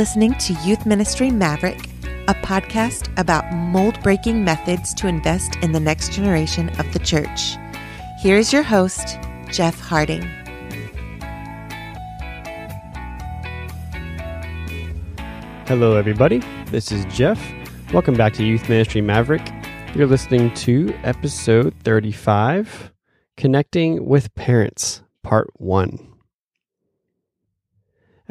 Listening to Youth Ministry Maverick, a podcast about mold breaking methods to invest in the next generation of the church. Here's your host, Jeff Harding. Hello, everybody. This is Jeff. Welcome back to Youth Ministry Maverick. You're listening to episode 35 Connecting with Parents, Part 1.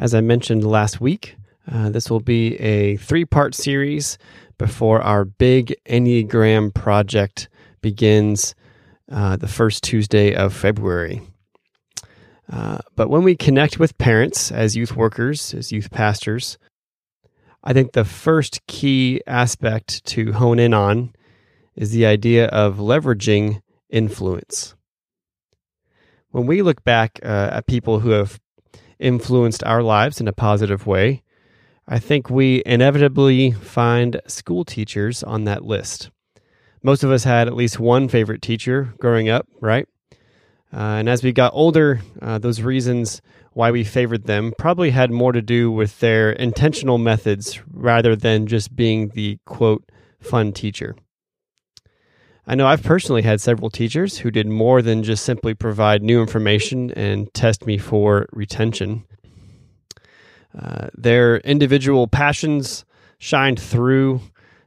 As I mentioned last week, uh, this will be a three part series before our big Enneagram project begins uh, the first Tuesday of February. Uh, but when we connect with parents as youth workers, as youth pastors, I think the first key aspect to hone in on is the idea of leveraging influence. When we look back uh, at people who have influenced our lives in a positive way, I think we inevitably find school teachers on that list. Most of us had at least one favorite teacher growing up, right? Uh, and as we got older, uh, those reasons why we favored them probably had more to do with their intentional methods rather than just being the quote, fun teacher. I know I've personally had several teachers who did more than just simply provide new information and test me for retention. Uh, their individual passions shined through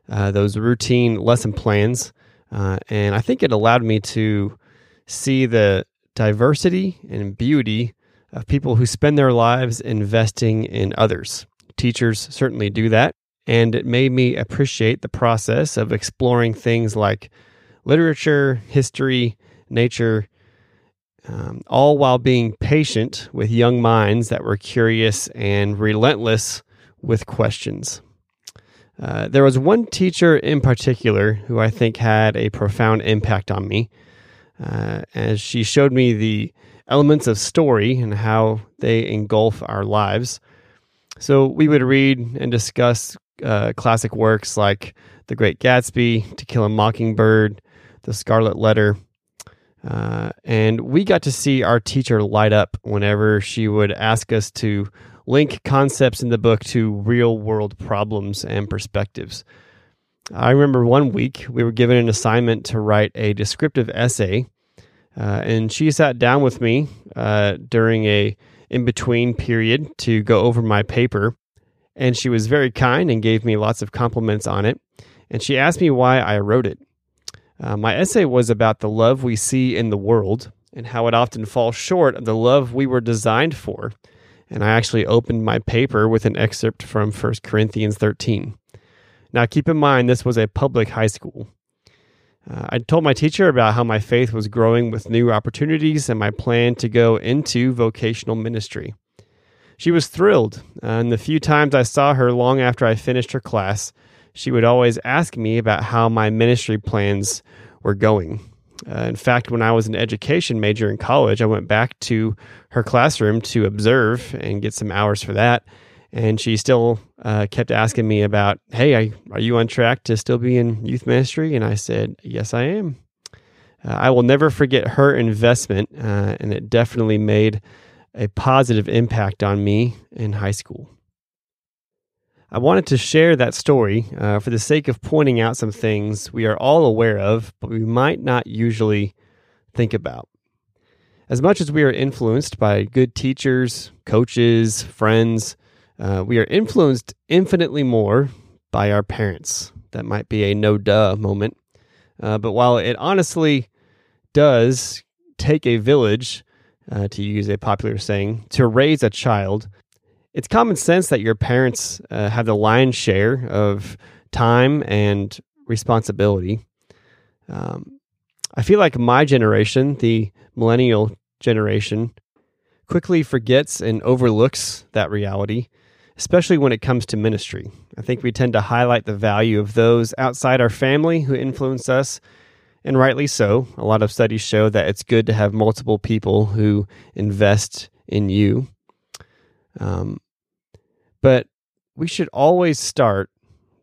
uh, those routine lesson plans, uh, and I think it allowed me to see the diversity and beauty of people who spend their lives investing in others. Teachers certainly do that, and it made me appreciate the process of exploring things like literature, history, nature, um, all while being patient with young minds that were curious and relentless with questions. Uh, there was one teacher in particular who I think had a profound impact on me, uh, as she showed me the elements of story and how they engulf our lives. So we would read and discuss uh, classic works like The Great Gatsby, To Kill a Mockingbird, The Scarlet Letter. Uh, and we got to see our teacher light up whenever she would ask us to link concepts in the book to real world problems and perspectives. I remember one week we were given an assignment to write a descriptive essay, uh, and she sat down with me uh, during a in between period to go over my paper, and she was very kind and gave me lots of compliments on it. And she asked me why I wrote it. Uh, my essay was about the love we see in the world and how it often falls short of the love we were designed for. And I actually opened my paper with an excerpt from 1 Corinthians 13. Now, keep in mind, this was a public high school. Uh, I told my teacher about how my faith was growing with new opportunities and my plan to go into vocational ministry. She was thrilled, uh, and the few times I saw her long after I finished her class, she would always ask me about how my ministry plans were going. Uh, in fact, when I was an education major in college, I went back to her classroom to observe and get some hours for that. And she still uh, kept asking me about, hey, I, are you on track to still be in youth ministry? And I said, yes, I am. Uh, I will never forget her investment, uh, and it definitely made a positive impact on me in high school. I wanted to share that story uh, for the sake of pointing out some things we are all aware of, but we might not usually think about. As much as we are influenced by good teachers, coaches, friends, uh, we are influenced infinitely more by our parents. That might be a no duh moment. Uh, but while it honestly does take a village, uh, to use a popular saying, to raise a child, it's common sense that your parents uh, have the lion's share of time and responsibility. Um, I feel like my generation, the millennial generation, quickly forgets and overlooks that reality, especially when it comes to ministry. I think we tend to highlight the value of those outside our family who influence us, and rightly so. A lot of studies show that it's good to have multiple people who invest in you. Um, but we should always start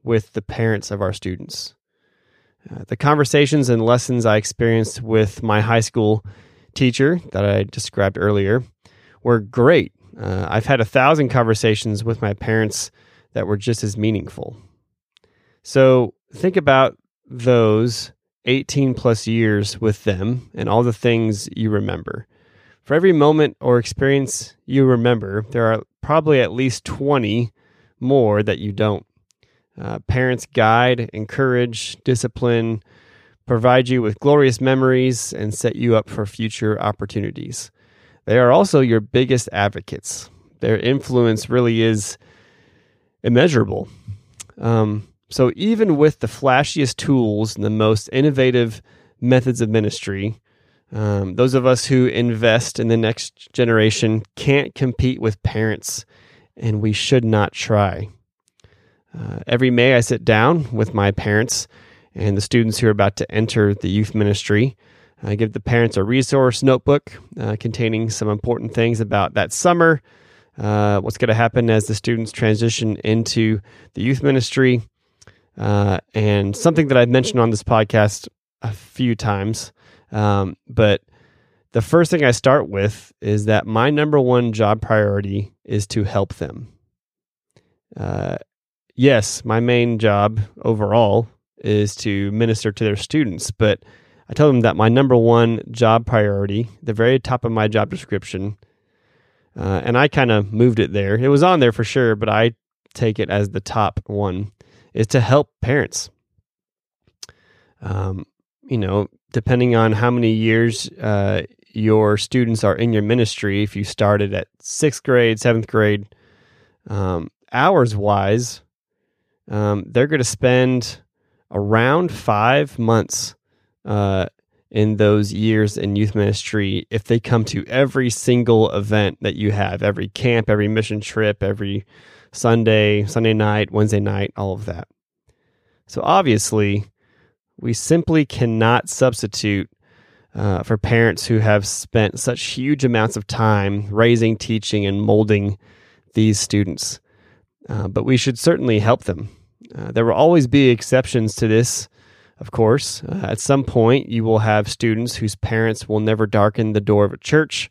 with the parents of our students. Uh, the conversations and lessons I experienced with my high school teacher that I described earlier were great Uh, I've had a thousand conversations with my parents that were just as meaningful. So think about those 18 plus years with them and all the things you remember. For every moment or experience you remember, there are probably at least 20 more that you don't. Uh, parents guide, encourage, discipline, provide you with glorious memories, and set you up for future opportunities. They are also your biggest advocates. Their influence really is immeasurable. Um, so, even with the flashiest tools and the most innovative methods of ministry, um, those of us who invest in the next generation can't compete with parents, and we should not try. Uh, every May, I sit down with my parents and the students who are about to enter the youth ministry. I give the parents a resource notebook uh, containing some important things about that summer, uh, what's going to happen as the students transition into the youth ministry, uh, and something that I've mentioned on this podcast a few times. Um, but the first thing I start with is that my number one job priority is to help them. Uh, yes, my main job overall is to minister to their students, but I tell them that my number one job priority, the very top of my job description, uh, and I kind of moved it there. It was on there for sure, but I take it as the top one, is to help parents. Um, you know, depending on how many years uh, your students are in your ministry, if you started at sixth grade, seventh grade, um, hours wise, um, they're going to spend around five months uh, in those years in youth ministry if they come to every single event that you have, every camp, every mission trip, every Sunday, Sunday night, Wednesday night, all of that. So obviously, we simply cannot substitute uh, for parents who have spent such huge amounts of time raising, teaching, and molding these students. Uh, but we should certainly help them. Uh, there will always be exceptions to this, of course. Uh, at some point, you will have students whose parents will never darken the door of a church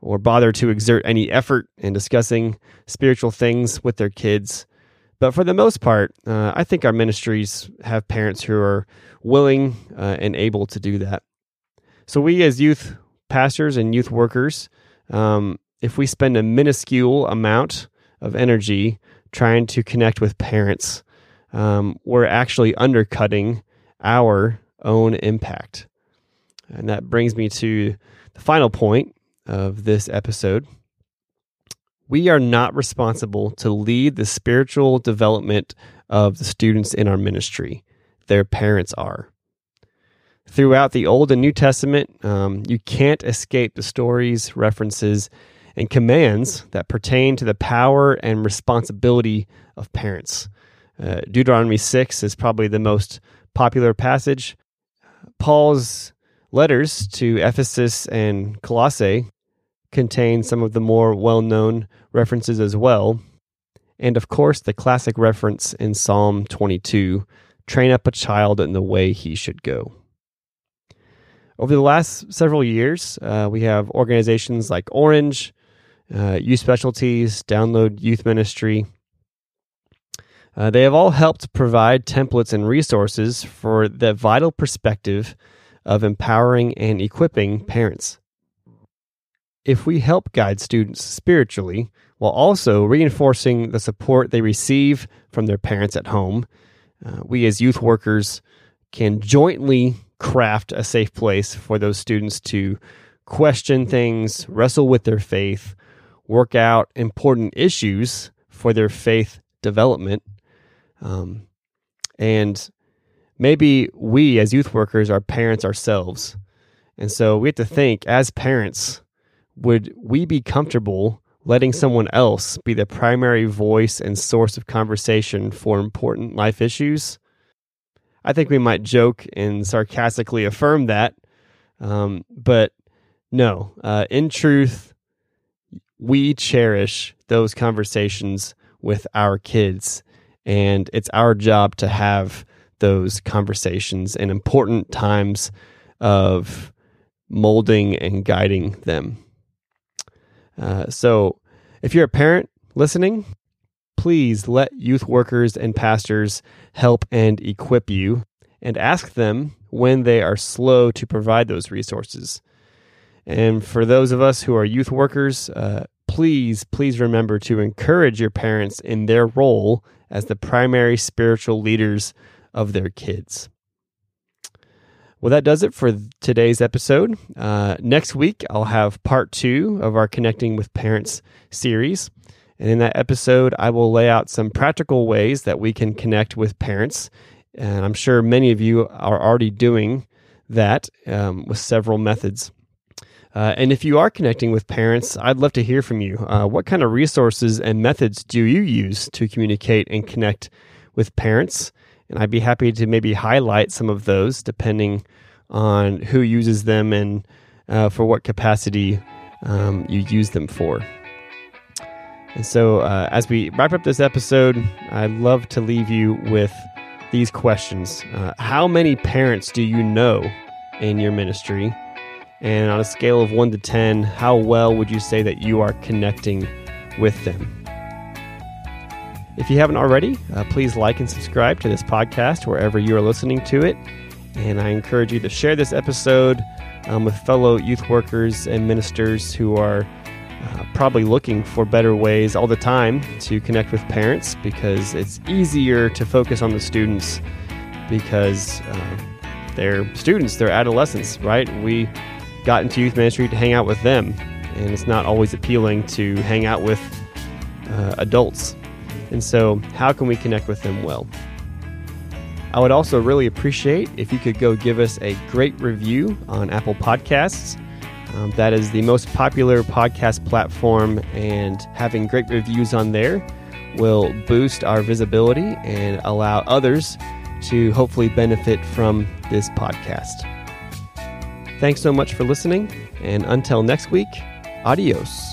or bother to exert any effort in discussing spiritual things with their kids. But for the most part, uh, I think our ministries have parents who are willing uh, and able to do that. So, we as youth pastors and youth workers, um, if we spend a minuscule amount of energy trying to connect with parents, um, we're actually undercutting our own impact. And that brings me to the final point of this episode. We are not responsible to lead the spiritual development of the students in our ministry, their parents are. Throughout the Old and New Testament, um, you can't escape the stories, references, and commands that pertain to the power and responsibility of parents. Uh, Deuteronomy 6 is probably the most popular passage. Paul's letters to Ephesus and Colossae contain some of the more well known references as well. And of course, the classic reference in Psalm 22 train up a child in the way he should go. Over the last several years, uh, we have organizations like Orange, uh, Youth Specialties, Download Youth Ministry, uh, they have all helped provide templates and resources for the vital perspective of empowering and equipping parents. If we help guide students spiritually while also reinforcing the support they receive from their parents at home, uh, we as youth workers can jointly craft a safe place for those students to question things, wrestle with their faith, work out important issues for their faith development, um, and maybe we as youth workers are parents ourselves. And so we have to think as parents, would we be comfortable letting someone else be the primary voice and source of conversation for important life issues? I think we might joke and sarcastically affirm that. Um, but no, uh, in truth, we cherish those conversations with our kids and it's our job to have those conversations in important times of molding and guiding them. Uh, so, If you're a parent listening, please let youth workers and pastors help and equip you and ask them when they are slow to provide those resources. And for those of us who are youth workers, uh, please, please remember to encourage your parents in their role as the primary spiritual leaders of their kids. Well, that does it for today's episode. Uh, next week, I'll have part two of our Connecting with Parents series. And in that episode, I will lay out some practical ways that we can connect with parents. And I'm sure many of you are already doing that um, with several methods. Uh, and if you are connecting with parents, I'd love to hear from you. Uh, what kind of resources and methods do you use to communicate and connect with parents? And I'd be happy to maybe highlight some of those depending on who uses them and uh, for what capacity um, you use them for. And so, uh, as we wrap up this episode, I'd love to leave you with these questions uh, How many parents do you know in your ministry? And on a scale of 1 to 10, how well would you say that you are connecting with them? If you haven't already, uh, please like and subscribe to this podcast wherever you are listening to it. And I encourage you to share this episode um, with fellow youth workers and ministers who are uh, probably looking for better ways all the time to connect with parents because it's easier to focus on the students because uh, they're students, they're adolescents, right? We got into youth ministry to hang out with them, and it's not always appealing to hang out with uh, adults. And so, how can we connect with them well? I would also really appreciate if you could go give us a great review on Apple Podcasts. Um, that is the most popular podcast platform, and having great reviews on there will boost our visibility and allow others to hopefully benefit from this podcast. Thanks so much for listening, and until next week, adios.